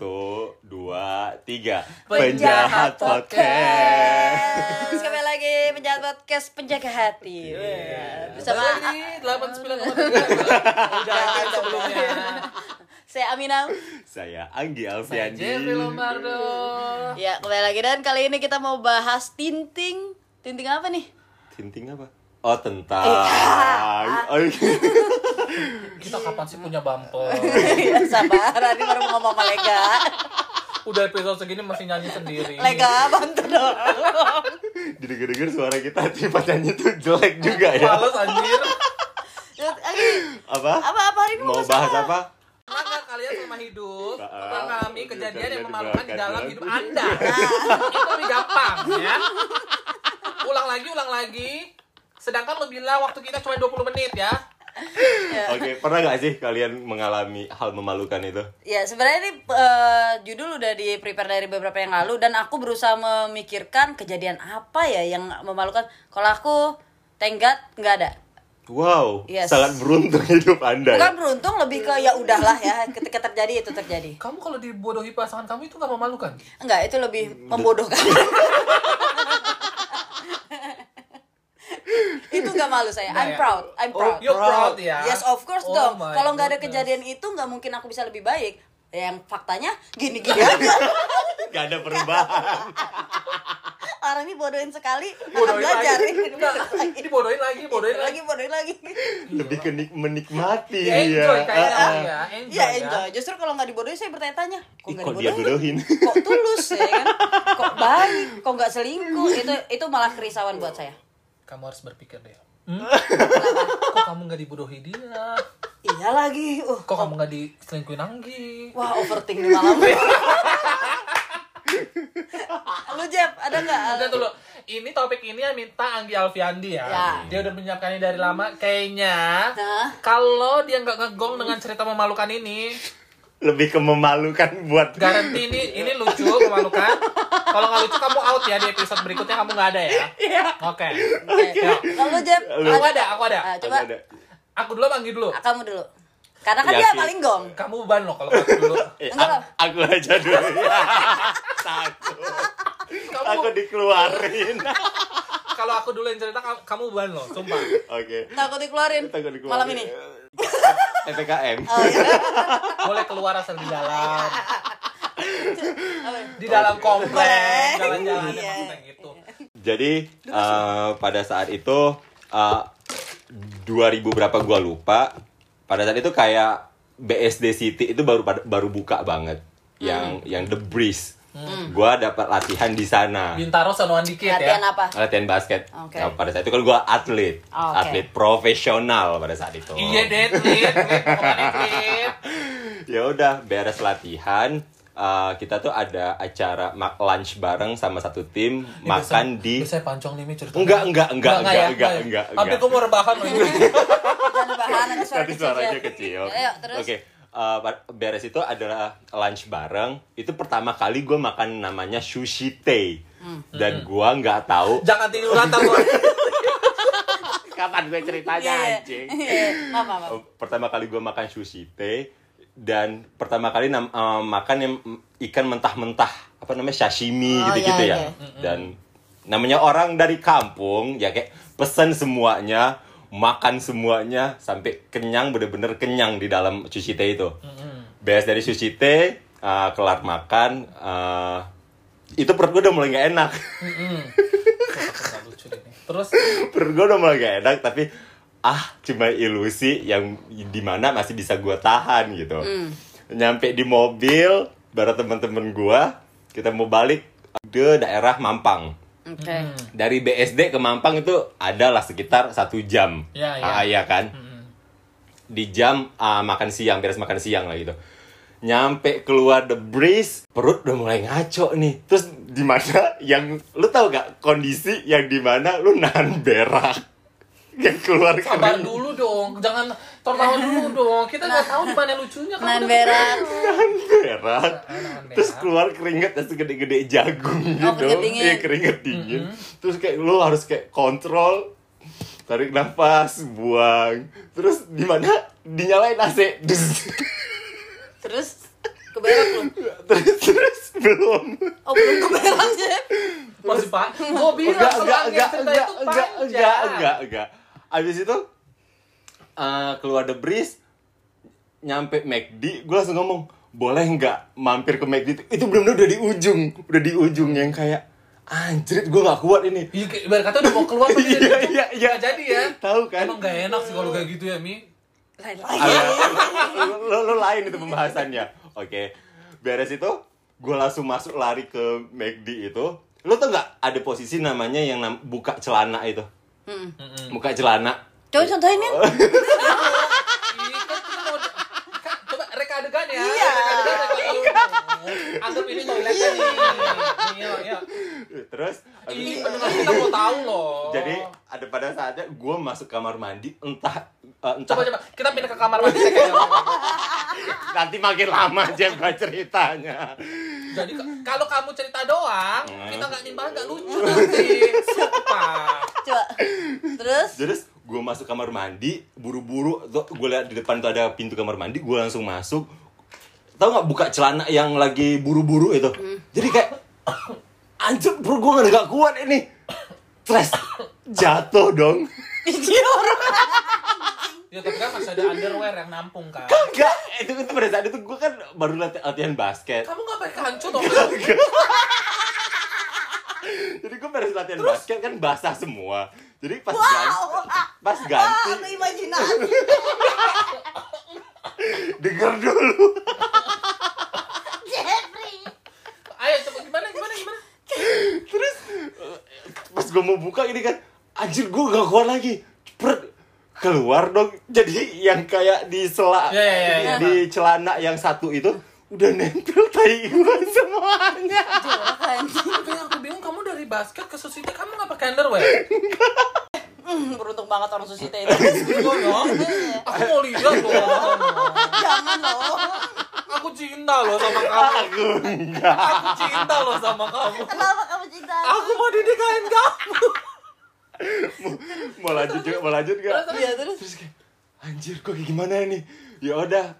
Satu, dua, tiga. Penjahat Podcast. Kembali lagi penjahat podcast penjaga hati. Wah, Bersama lagi, 89,3 Udah sebelumnya saya Aminah. Saya Anggi Saya Alfiandi. Jeffrey Lombardo Ya, kembali lagi dan kali ini kita mau bahas tinting. Tinting apa nih? Tinting apa? Oh tentang. Iya. Kita kapan sih punya bumper? Ya, Sabar, ini baru mau ngomong sama Lega. Udah episode segini masih nyanyi sendiri Lega, bantu dong. Denger-denger suara kita tiba nyanyi tuh jelek juga ya. Males anjir Apa? apa apa hari ini Mau bahas apa? kalian selama hidup mengalami kejadian yang memalukan di dalam hidup Anda. Itu lebih gampang ya. Ulang lagi, ulang lagi. Sedangkan lo bilang waktu kita cuma 20 menit ya. Oke, pernah gak sih kalian mengalami hal memalukan itu? Ya sebenarnya ini eh, judul udah di prepare dari beberapa yang lalu dan aku berusaha memikirkan kejadian apa ya yang memalukan. Kalau aku tenggat nggak ada. Wow, Yes. sangat beruntung hidup Anda ya. Bukan beruntung lebih ke ya udahlah ya ketika terjadi itu terjadi. Kamu kalau dibodohi pasangan kamu itu gak memalukan? Enggak, itu lebih membodohkan. itu nggak malu saya. I'm ya? proud. I'm Oh, proud. you're proud ya? Yes, of course Oh dong. Kalau nggak ada kejadian itu nggak mungkin aku bisa lebih baik. Yang faktanya gini-gini aja. Gak ada perubahan. Orang ini bodohin sekali, akan Bodohin belajar. lagi. Enggak, dibodohin lagi, bodohin lagi. lagi, bodohin lagi. Lebih ke nik- menikmati Enjoy ya. kayaknya Ah, ah. ya, enjoy Ya ya. enjoy. Justru kalau nggak dibodohin saya bertanya-tanya, kok kok dia dibodohin? bodohin? Kok tulus ya kan? Kok baik? Kok nggak selingkuh? Itu itu malah kerisauan buat saya. Kamu harus berpikir deh. Hmm? Kok kamu nggak dibodohi dia? Iya lagi. Uh, Kok kamu nggak diselingkuhin Anggi? Wah, overthink nih malam. Lu Jeb, ada nggak? Udah dulu. Ini topik ini yang minta Anggi Alfiandi ya. Ya. Dia udah menyiapkannya dari lama. Kayaknya Hah? kalau dia nggak ngegong dengan cerita memalukan ini, Lebih ke memalukan buat garanti ini ini lucu memalukan. Kalau nggak lucu kamu out ya di episode berikutnya kamu nggak ada ya. Iya. Oke. Oke. Kalau lu Jeb, Lu. Aku ada, aku ada. Ah, coba Ada. Aku dulu, apa Anggi dulu. ah, kamu dulu. Karena kan Yakin. dia paling gong. Kamu beban loh kalau aku dulu. Eh, Enggak a- lah. aku aja dulu. Takut. Kamu Aku dikeluarin. kalau aku dulu yang cerita kamu- beban loh, sumpah. Oke. Takut dikeluarin. Takut dikeluarin. Malam ini. PPKM. Oh, iya. Boleh keluar asal di dalam. Di dalam komplek, jalan-jalan Iya. maksudnya gitu. Jadi eh, pada saat itu eh, 2000 berapa gua lupa. Pada saat itu kayak BSD City itu baru baru buka banget. Yang yang The Breeze. Gua dapat latihan di sana. Bintaro sanoan dikit Latihan ya. apa? Latihan basket. Oke. Nah, pada saat itu kan gua atlet. Oh, oke. Atlet profesional pada saat itu. Iya, deh, atlet, ya udah beres latihan uh, kita tuh ada acara mak lunch bareng sama satu tim makan di Biasanya pancong nih cerita. enggak enggak enggak enggak enggak enggak Tapi enggak aku mau rebahan loh ini. Jangan bahan nanti suara nanti kecil, suaranya Jeb. kecil Ayo, terus. Uh, beres itu adalah lunch bareng itu pertama kali gue makan namanya sushi tei Hmm. dan gua nggak tahu Jangan tidur rata kok. kapan gue ceritanya Iya, iya. anjing Iya, maaf, maaf. maaf. Uh, pertama kali gue makan sushi teh dan pertama kali nam- uh, makan yang ikan mentah-mentah apa namanya sashimi Oh, gitu-gitu iya, ya iya. dan namanya orang dari kampung ya kayak pesen semuanya makan semuanya sampai kenyang bener-bener kenyang di dalam sushi teh itu. Beres dari sushi teh uh, kelar makan uh, itu perut gue udah mulai nggak enak. Ini. Terus perut gue udah mulai gak enak tapi ah cuma ilusi yang di mana masih bisa gue tahan gitu. Nyampe di mobil bareng temen-temen gue kita mau balik ke daerah Mampang Oke. Hmm. dari BSD ke Mampang itu adalah sekitar satu jam Ya, ya. Ah, iya kan di jam ah, makan siang beres makan siang lah gitu nyampe keluar the breeze perut udah mulai ngaco nih terus di mana yang lu tahu gak kondisi yang di mana lu nahan berak yang keluar sabar kering. dulu dong. Jangan tertawa dulu dong. Kita nggak tahu di mana lucunya kan. Nahan berak. nahan berak terus keluar keringet yang segede-gede jagung gitu Oh, keringet dingin. Iya, keringet dingin terus kayak lu harus kayak kontrol tarik nafas buang terus di mana dinyalain AC. Terus ke berak lu. terus belum Oh belum keberak Jeb. Masih pak. Gue bilang enggak enggak enggak enggak itu enggak panjang. enggak enggak enggak abis itu eh, keluar the breeze nyampe McD gue langsung ngomong boleh nggak mampir ke McD itu itu benar-benar udah di ujung udah di ujung yang kayak anjrit gue nggak kuat ini Iya, kayak ibarat kata udah mau keluar tapi Iya, jadi- iya, iya. nggak jadi ya. Tahu kan? Emang gak enak sih kalau kayak gitu ya, Mi. Lain-lain. Agak- lo, lo lain itu pembahasannya oke beres itu gue langsung masuk lari ke McD itu lo tau nggak ada posisi namanya yang nam- buka celana itu Hmm. buka celana Coba contohin ya. Mau coba reka adegan ya. Iya. Lu. Anggap ini nih. Iya, iya. terus Ini pendengar kita mau tahu loh. Jadi ada pada saatnya gue masuk kamar mandi entah eh, entah coba coba kita pindah ke kamar mandi saya kayak nanti makin lama aja gue ceritanya. Jadi kalau kamu cerita doang, Hmm. kita nggak nimbang nggak lucu nanti. Sumpah. Coba. Terus Terus gue masuk kamar mandi buru-buru tuh gue lihat di depan tuh ada pintu kamar mandi gue langsung masuk. Tahu nggak buka celana yang lagi buru-buru itu? Jadi kayak anjir bro gue nggak kuat ini. Stres jatuh dong. Iya orang. Ya tapi kan masih ada underwear yang nampung kan. Enggak, itu itu pada saat itu gue kan baru lati- latihan basket. Kamu nggak pakai kancu dong? Gue beres latihan basket kan basah semua. Jadi pas ganti, Wow. pas Ah, ganti, lu imajinasi. denger dulu. Jeffrey. Ayo coba gimana gimana gimana? Terus pas gue mau buka ini kan, anjir gue gak kuat lagi. Cepet keluar dong. Jadi yang kayak di sela, Ya, ya, ya, ya. di celana yang satu itu udah nempel tai gue semuanya. Jorok anjing. Yang aku bingung kamu dari basket ke susite kamu nggak pakai underwear? Hmm, beruntung banget orang susi teh itu. Aku mau lihat loh. Jangan loh. Aku cinta loh sama kamu. Aku enggak. Aku cinta loh sama kamu. Kenapa kamu cinta? Aku mau didikain kamu. Mau lanjut juga, mau lanjut gak? Iya terus. terus kayak anjir kok kayak gimana nih ya udah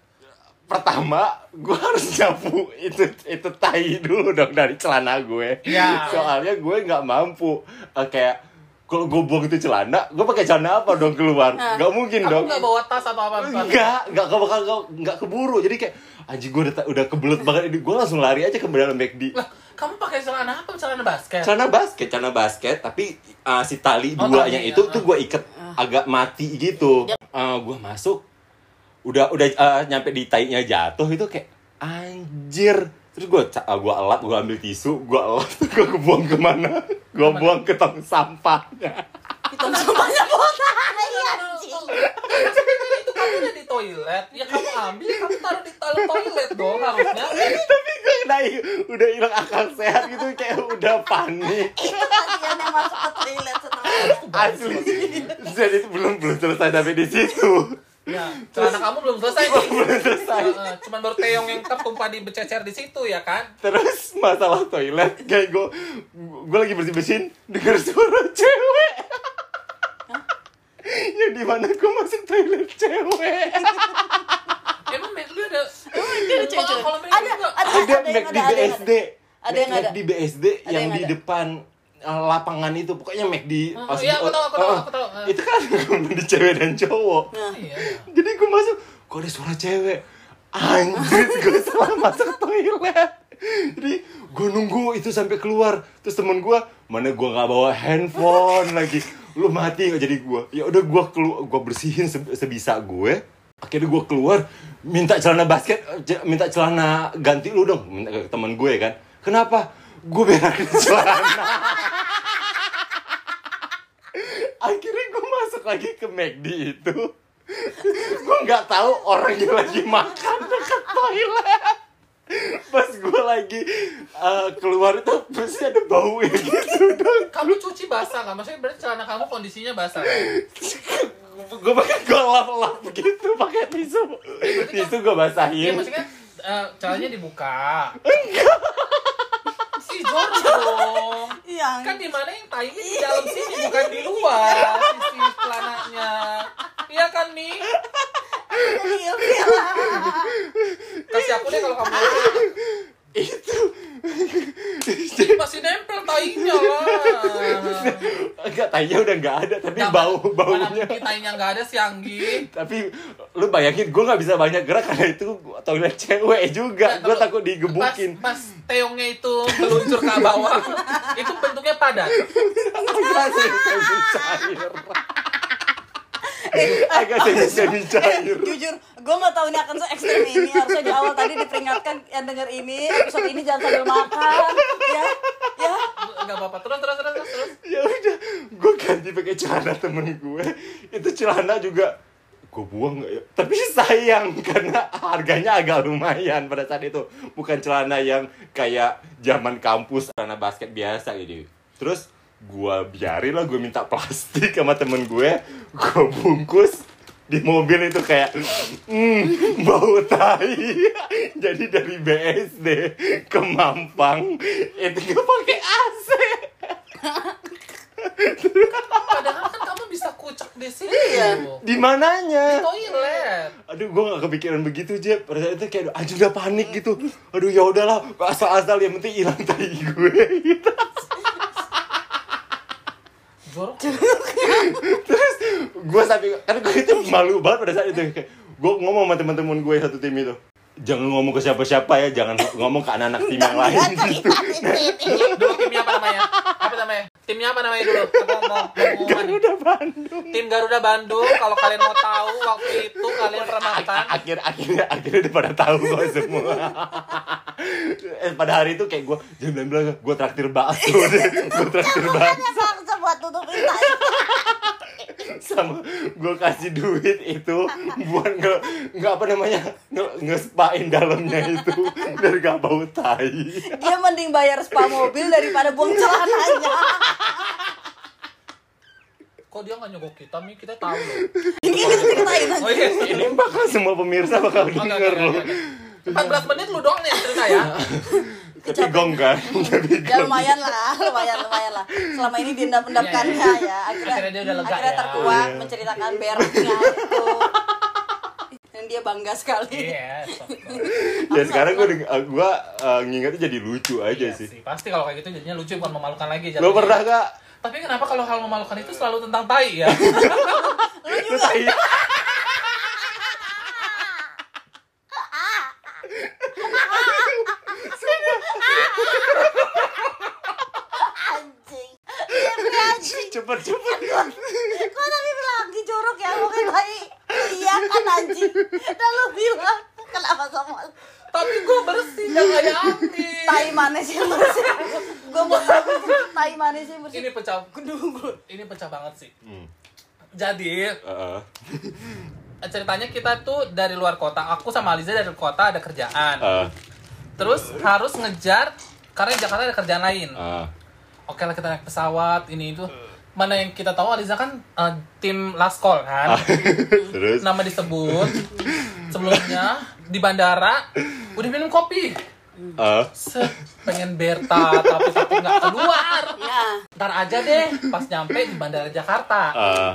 pertama gue harus nyapu itu itu tai dulu dong dari celana gue Iya. soalnya gue nggak mampu Eh, kayak kalau gue buang itu celana gue pakai celana apa dong keluar Nah. nggak mungkin Kamu dong nggak bawa tas atau apa? Enggak, enggak kau bakal kau enggak keburu. Jadi kayak anjing gue udah udah kebelet banget ini. Gue langsung lari aja ke dalam McD. Lah, kamu pakai celana apa? Celana basket? Celana basket, celana basket, tapi uh, si tali Oh, duanya tali, itu ya. tuh gue ikat agak mati gitu. Uh, gue masuk, udah udah uh, nyampe di tainya jatuh itu kayak anjir. Terus gue uh, gue elap, gue ambil tisu, gue elap, gue buang ke mana? Gue buang ke tong sampahnya. Itu sampahnya botak. Iya anjing. itu kamu udah di toilet, ya kamu ambil, kamu taruh di dalam toilet dong harusnya. tapi gue udah udah hilang akal sehat gitu kayak udah panik. Itu kasihan yang masuk ke toilet setelah. Asli. Jadi belum belum selesai sampai di situ. Ya, celana kamu belum selesai nih. belum selesai. Heeh, cuman baru teong yang tertumpah di bececer di situ ya kan? Terus masalah toilet kayak gue gue lagi bersih bersihin dengar suara cewek. Yang di mana gue masuk toilet cewek. Emang Meg lu ada Emang dia ada cewek-cewek? Kalau Meg Ada, juga ada, Ada ada yang Mac di ada, ada yang BSD. Ada yang Mac ada. di BSD Ada yang yang di ada. depan uh, lapangan itu pokoknya Oh, pas iya, aku tahu, aku tahu, aku tahu. Ah. Itu kan di cewek dan cowok. Nah. Iya. Jadi gue masuk, kok ada suara cewek? Anjir, gue salah masuk toilet. Jadi gue nunggu itu sampai keluar. Terus temen gue, mana gue nggak bawa handphone lagi. Lu mati nggak jadi gue? Ya udah gue keluar, gue bersihin se- sebisa gue. Akhirnya gue keluar, minta celana basket, eh, minta celana ganti lu dong, minta ke temen gue kan. Kenapa? Gue berakin celana. Akhirnya gue masuk lagi ke McD itu gue nggak tahu orangnya lagi makan dekat toilet pas gue lagi uh, keluar itu pasti ada bau ya gitu dong Kamu cuci basah nggak? Maksudnya berarti celana kamu kondisinya basah kan? gue pakai gue lap lap gitu pakai tisu tisu gue Iya, basahin maksudnya eh, celananya dibuka. Si Jordi dong. Iya. Kan di mana yang tainya di dalam sini bukan di luar sisi celananya. Iya kan nih? Iya, iya. Kasih aku deh kalau kamu itu tainya lah. Enggak, tainya udah nggak ada, tapi Nah, bau Mana baunya. tainya nggak ada si Anggi. Tapi lu bayangin gue nggak bisa banyak gerak karena itu toilet cewek juga. Nah, Gue takut digebukin. Pas, pas teongnya itu meluncur ke bawah, itu bentuknya padat. Agak semi cair. Agak semi cair. jujur gue nggak tahu ini akan se ekstrem ini harusnya di awal tadi diperingatkan yang denger ini episode ini jangan sambil makan ya ya Enggak apa-apa. Terus terus terus terus. terus. Ya udah, gue ganti pakai celana temen gue. Itu celana juga gue buang nggak ya? Tapi sayang karena harganya agak lumayan pada saat itu. Bukan celana yang kayak zaman kampus celana basket biasa gitu. Terus gue biarin lah gue minta plastik sama temen gue, gue bungkus di mobil itu kayak hmm, bau tai jadi dari BSD ke Mampang itu gue pakai AC Padahal kan kamu bisa kucek di sini. Iya. di mananya? Toilet. aduh gue gak kepikiran begitu Jeb pada saat itu kayak aduh udah panik gitu. Aduh ya udahlah asal-asal yang penting hilang tai gue. Gitu Jorok. terus gue sampai karena gue itu malu banget pada saat itu. Kayak gue ngomong sama teman-teman gue satu tim itu. Jangan ngomong ke siapa-siapa ya jangan ngomong ke anak-anak tim yang lain. gitu namanya? Apa namanya? Timnya apa namanya dulu? Aku mau mau mau Garuda Bandung Tim Garuda Bandung, kalau kalian mau tahu waktu itu kalian pernah nonton. akhir akhirnya akhirnya udah pada tahu kok semua eh, pada hari itu kayak gue jangan bilang gue traktir bakso deh gue traktir bakso buat tutupin tai sama gue kasih duit itu buat nge nggak apa namanya nge ngespain dalamnya itu biar gak bau tai dia mending bayar spa mobil daripada buang celananya Kok dia nggak nyogok kita, Mi? Kita tahu loh. ini kita ceritain aja Oh iya. ini bakal semua pemirsa bakal denger loh oke. 14 menit lu doang nih yang cerita ya. tapi gong kan tapi ya lumayan lah lumayan lumayan lah selama ini diendap-endapkannya ya akhirnya Akhirnya dia udah lega akhirnya ya. terkuat Iya. menceritakan beraknya itu dan dia bangga sekali Iya. so- ya sekarang gue gue uh, ngingetnya jadi lucu aja Iya sih sih. Pasti kalau kayak gitu jadinya lucu bukan memalukan lagi. lo pernah gak Tapi kenapa kalau hal memalukan itu selalu tentang tai ya? lu tai anjing Dia anjing cepet cepet kok tadi bilang lagi jorok ya lo kan baik iya kan anjing dan lu bilang kenapa sama Tapi gue bersih gak kayak Andi. Yang bersih gue mau tahu tai mana sih yang bersih Ini pecah. kedua Ini pecah banget sih. Hmm. Jadi Uh, ceritanya kita tuh dari luar kota. Aku sama Aliza dari kota ada kerjaan. uh, Terus harus ngejar karena di Jakarta ada kerjaan lain. uh. Oke lah kita naik pesawat ini itu. Mana yang kita tahu Aliza kan eh, tim last call kan. terus Nama disebut. Sebelumnya di bandara udah minum kopi. Uh, Set, pengen berta tapi tapi nggak keluar. ya Ntar aja deh pas nyampe di bandara Jakarta. uh,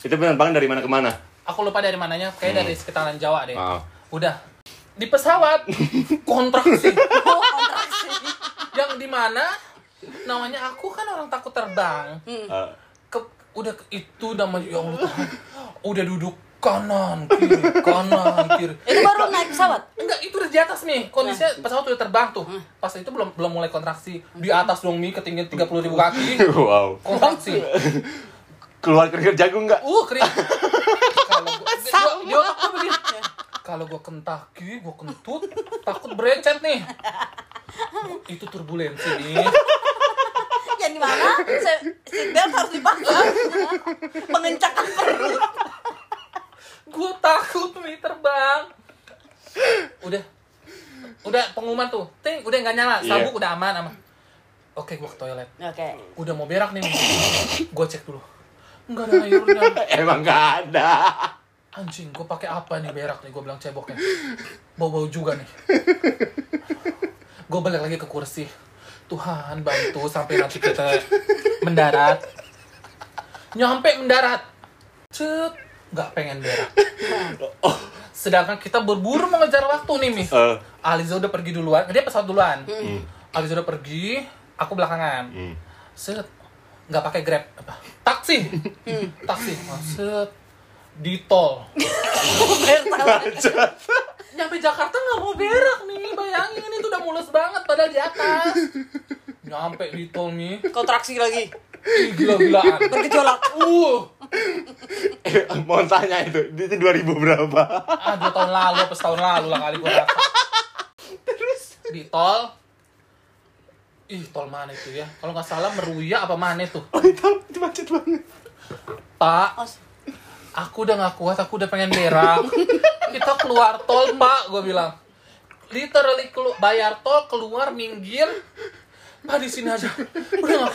itu penerbangan dari mana ke mana? Aku lupa dari mananya, kayak dari sekitaran Jawa deh. Ah. Udah. Di pesawat. Kontraksi. Oh kontraksi. Yang di mana? Namanya aku kan orang takut terbang. Uh, Ke, udah itu namanya ya Allah udah duduk kanan kiri kanan kiri. Itu baru naik pesawat? Enggak itu udah di atas nih. Kondisinya pesawat udah terbang tuh. Pas itu belum belum mulai kontraksi. Di atas dong mi ketinggian 30 ribu kaki. Wow. Kontraksi. Keluar keringet jagung nggak? Uh kering. Kalau gua gua- kalau gua kentaki gua kentut takut berecet nih. Itu turbulensi nih yang di mana? Se- seatbelt harus dipasang mengencangkan perut gue takut nih terbang. Udah. Udah pengumuman tuh. Ting udah nggak nyala. Iya. sabuk udah aman aman oke gue ke toilet. Oke. Udah mau berak nih gue cek dulu. Nggak ada airnya emang nggak ada. Anjing gue pakai apa nih berak nih? Gue bilang ceboknya. Bau bau juga nih. Gue balik lagi ke kursi. Tuhan bantu sampai nanti kita mendarat. Nyampe mendarat. Cet nggak pengen berak. Sedangkan kita berburu mengejar waktu nih mis Eh, Aliza udah pergi duluan. Dia pesawat duluan. Aliza udah pergi aku belakangan. Hmm. set. Nggak pakai grab. Apa? Taksi. Taksi. Oh, set. Di tol. Nyampe Jakarta nggak mau berak nih. Bayangin ini tuh udah mulus banget padahal di atas. Nyampe di tol nih kontraksi lagi. Gila-gilaan. Bergejolak. Uh Eh, mau tanya itu, itu 2000 berapa? ah dua tahun lalu apa setahun lalu lah kali gue rasa terus? Di tol. Ih tol mana itu ya? Kalau nggak salah meruya apa mana tuh Oh, itu, itu macet banget. pak aku udah nggak kuat aku udah pengen berak. Kita keluar tol pak gue bilang. Literally kelu bayar tol keluar minggir pak di sini aja. Udah nggak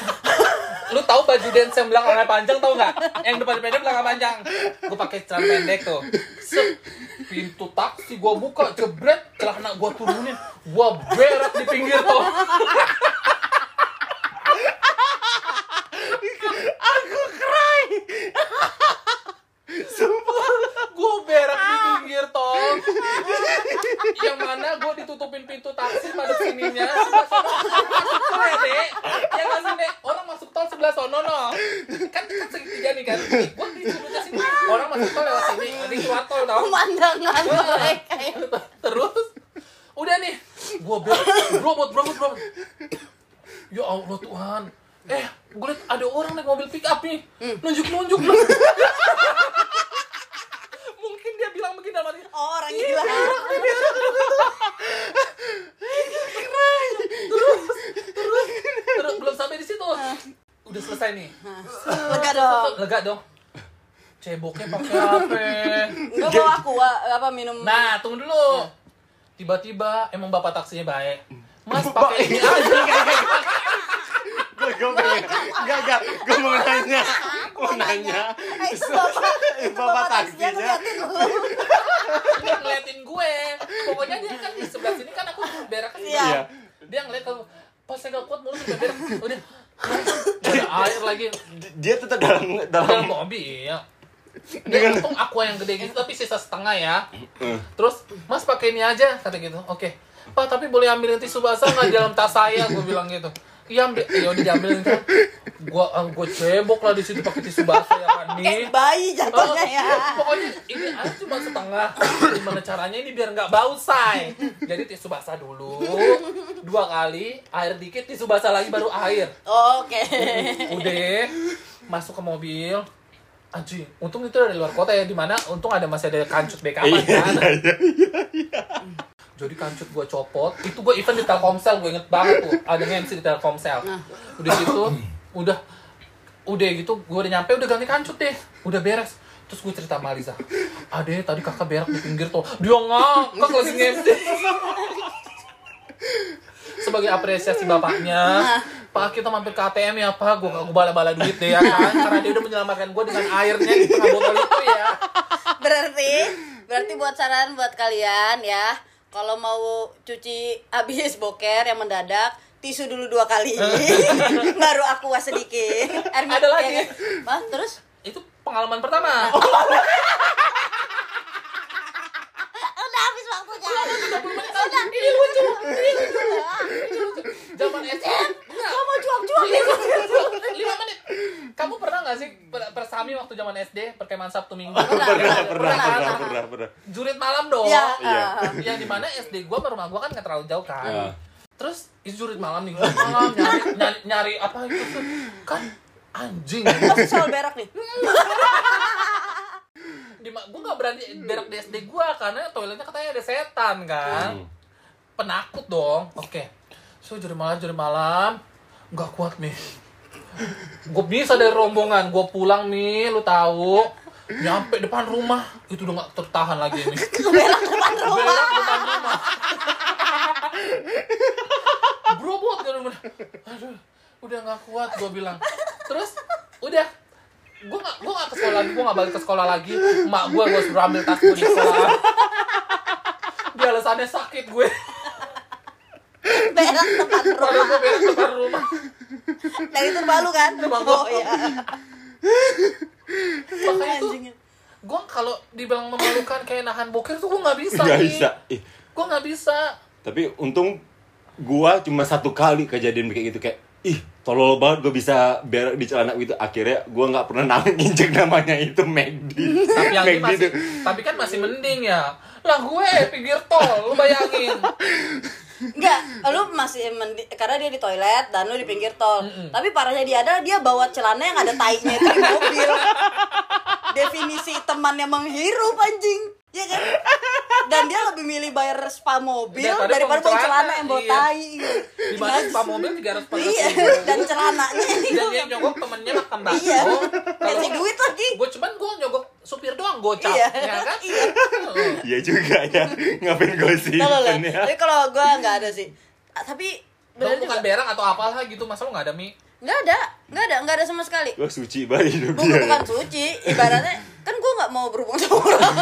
lu tahu baju dance yang belakangnya panjang tau nggak? Yang depan pendek belakang panjang. Gue pakai celana pendek tuh. Set. pintu taksi gue buka jebret. Celana gue turunin. Gue berak di pinggir tol Aku cry. Sumpah. gue berak di pinggir tol yang mana gue ditutupin pintu taksi pada sininya sebelah sono masuk tol ya dek ya nggak sih dek orang masuk tol sebelah sono no kan kan segitiga nih kan gue disebutnya sini orang masuk tol lewat sini nanti keluar tol tau pemandangan mereka ya. terus udah nih gue berak robot robot robot ya Allah Tuhan eh gue liat ada orang naik mobil pick up nih nunjuk nunjuk mungkin dia bilang begini dalam hati, Oh, orang gila terus belum sampai di situ. Udah selesai nih. Lega dong. lega dong. Ceboknya pakai apa? Enggak bawa aku apa minum? Nah tunggu dulu. Tiba-tiba emang bapak taksinya baik. Mas pakai ini aja. Gue gue pengen. Enggak, enggak. Gue mau nanya. Mau nanya. Eh, itu bapak. Itu Bapak taksinya ngeliatin lu. Ngeliatin gue. Pokoknya dia kan di sebelah sini kan aku berak kan Iya. Iya. dia ngeliat kalau pas saya gak kuat mulut udah udah. Ada air lagi. Dia tetap dalam dalam dalam mobil dia untung aqua yang gede gitu tapi sisa setengah ya. Terus mas pakai ini aja kata gitu. Oke. Pak tapi boleh ambilin tisu basah nggak di dalam tas saya? Gue bilang gitu iya ambil ya udah diambilin kan gue gue cebok lah di situ pakai tisu basah ya kan nih kayak bayi jatuhnya ya Pokoknya ini air cuma setengah. Gimana caranya ini biar nggak bau, say? Jadi tisu basah dulu, dua kali, air dikit, tisu basah lagi baru air. oke Udah, masuk ke mobil. Anjing, untung itu dari luar kota ya, di mana untung ada masih ada kancut backup Iya, kan. iya, iya. Jadi kancut gue copot, itu gue event di Telkomsel, gue inget banget tuh, ada MC di Telkomsel. Udah gitu, udah udah gitu, gue udah nyampe, udah ganti kancut deh, udah beres. Terus gue cerita sama Aliza, ade tadi kakak berak di pinggir tuh, dia ngakak lagi MC. Sebagai apresiasi bapaknya, Pak kita mampir ke ATM ya Pak, gue gue bala-bala duit deh ya kan, karena dia udah menyelamatkan gue dengan airnya di tengah botol itu ya. berarti berarti buat saran buat kalian ya kalau mau cuci habis boker yang mendadak tisu dulu dua kali baru aku was sedikit air Ada lagi. ya? Hah, terus Itu pengalaman pertama. udah habis waktunya Udah, ini lucu, ini lucu. Zaman. Gua mau cuak-cuak Lima gitu. lima menit. Kamu pernah nggak sih bersami waktu zaman SD perkemahan Sabtu Minggu? Pernah, pernah, pernah, pernah, pernah. pernah, pernah. Jurit malam dong. ya Iya. Yang di mana SD gua sama rumah gua kan nggak terlalu jauh kan. Iya. Terus itu jurit malam nih, malam nyari, nyari, nyari apa itu kan anjing. masih soal berak nih Di, gua nggak berani berak di SD gua karena toiletnya katanya ada setan kan. Hmm. penakut dong. Oke. So jadi malam jadi malam. Nggak kuat nih. Gue bisa dari rombongan. Gue pulang nih lu tahu. Nyampe depan rumah. Itu udah nggak tertahan lagi nih berak depan rumah. berak depan rumah. Brobot kan rumah aduh udah nggak kuat gue bilang. Terus udah gue nggak gue nggak ke sekolah lagi gue nggak balik ke sekolah lagi. Emak gue gue suruh ambil tas gue di sekolah. Dia alasannya sakit gue. Berak depan Padahal rumah gue berak depan rumah. Dan itu balu kan? Terbang. oh iya. Makanya tuh gue kalau dibilang memalukan kayak nahan boker tuh gue nggak bisa Nggak nih bisa. Ih, gue nggak bisa. Tapi untung gua cuma satu kali kejadian kayak gitu kayak ih tolol banget gue bisa berak di celana gitu akhirnya gue nggak pernah nang injek namanya itu McD tapi yang McD masih tuh. tapi kan masih mending ya lah gue pinggir tol lu bayangin Enggak, lu masih mendi- karena dia di toilet dan lu di pinggir tol. Tapi parahnya dia adalah dia bawa celana yang ada tainya itu di mobil. Definisi teman yang menghirup anjing. Ya kan? Dan dia lebih milih bayar spa mobil Daripada daripada bawa celana yang bawa iya. tai. di mana spa mobil tiga ratus empat Iya, dan celananya ini dan dia nyogok temennya makan bakso Iya. kalau Kasih duit lagi. gue cuman gue nyogok supir doang gocap Iya. ya kan Iya. Heeh. Iya juga ya ngapain gue sih ya Tapi kalau gua nggak ada sih. Ah, Tapi Lu benar bukan berak atau apalah gitu masa lu nggak ada mie Nggak ada, nggak ada, nggak ada sama sekali. gue suci banget hidup Bukan, dia bukan suci, ibaratnya kan gue nggak mau berhubungan sama orang.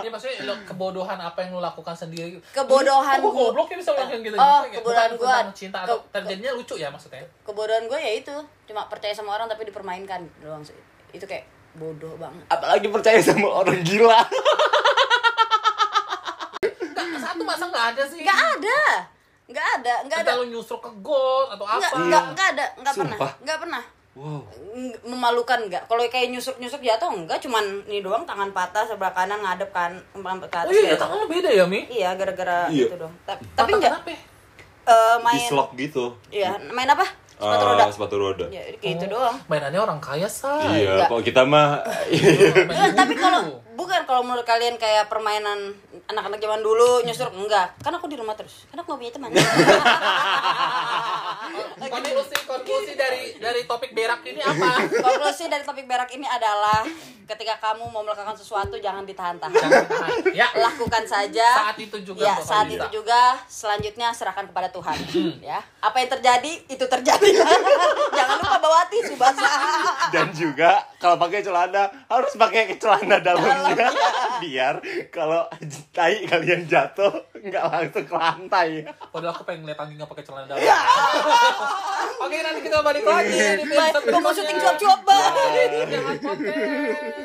ya maksudnya lo kebodohan apa yang lu lakukan sendiri Kebodohan oh, gua- goblok ya bisa ngelakuin gitu Oh, Maksudnya kebodohan gua. tentang cinta atau Ke- terjadinya lucu ya maksudnya Kebodohan gue ya itu, cuma percaya sama orang tapi dipermainkan doang sih. Itu kayak bodoh banget. apalagi percaya sama orang gila Nggak, satu masa nggak ada sih Nggak ada, nggak ada, nggak ada, lu nyusruk ke got atau apa nggak nggak nggak ada, nggak pernah, nggak pernah. wow Memalukan nggak? Kalau kayak nyusuk nyusuk jatuh enggak, cuman ini doang tangan patah sebelah kanan ngadep kan, empat ke atas. oh iya kayak- tangan beda ya mi Iya, gara-gara Iya. itu dong. Ta- Tapi enggak kenapa ya? eh, main, dislok gitu iya, main apa? Sepatu Ah, roda. sepatu roda Ya, kayak itu Oh, doang. mainannya orang kaya say iya Enggak. kalau kita mah Enggak, tapi kalau bukan kalau menurut kalian kayak permainan anak-anak zaman dulu nyusur enggak, kan aku di rumah terus. Kan aku gak punya teman. konklusi konklusi dari dari topik berak ini apa Konklusi dari topik berak ini adalah ketika kamu mau melakukan sesuatu jangan ditahan-tahan. Jangan tahan. ya Lakukan saja. saat itu juga Ya, saat bisa. itu juga selanjutnya serahkan kepada Tuhan, ya. Apa yang terjadi itu terjadi. jangan lupa bawa tisu basah. dan juga kalau pakai celana harus pakai celana dalamnya biar kalau tai kalian jatuh nggak langsung ke lantai Padahal aku pengen ngeliat Anggi nggak pakai celana dalam. Oke nanti kita balik lagi episode gua mau syuting cuap-cuap, Bang. Jangan podcast.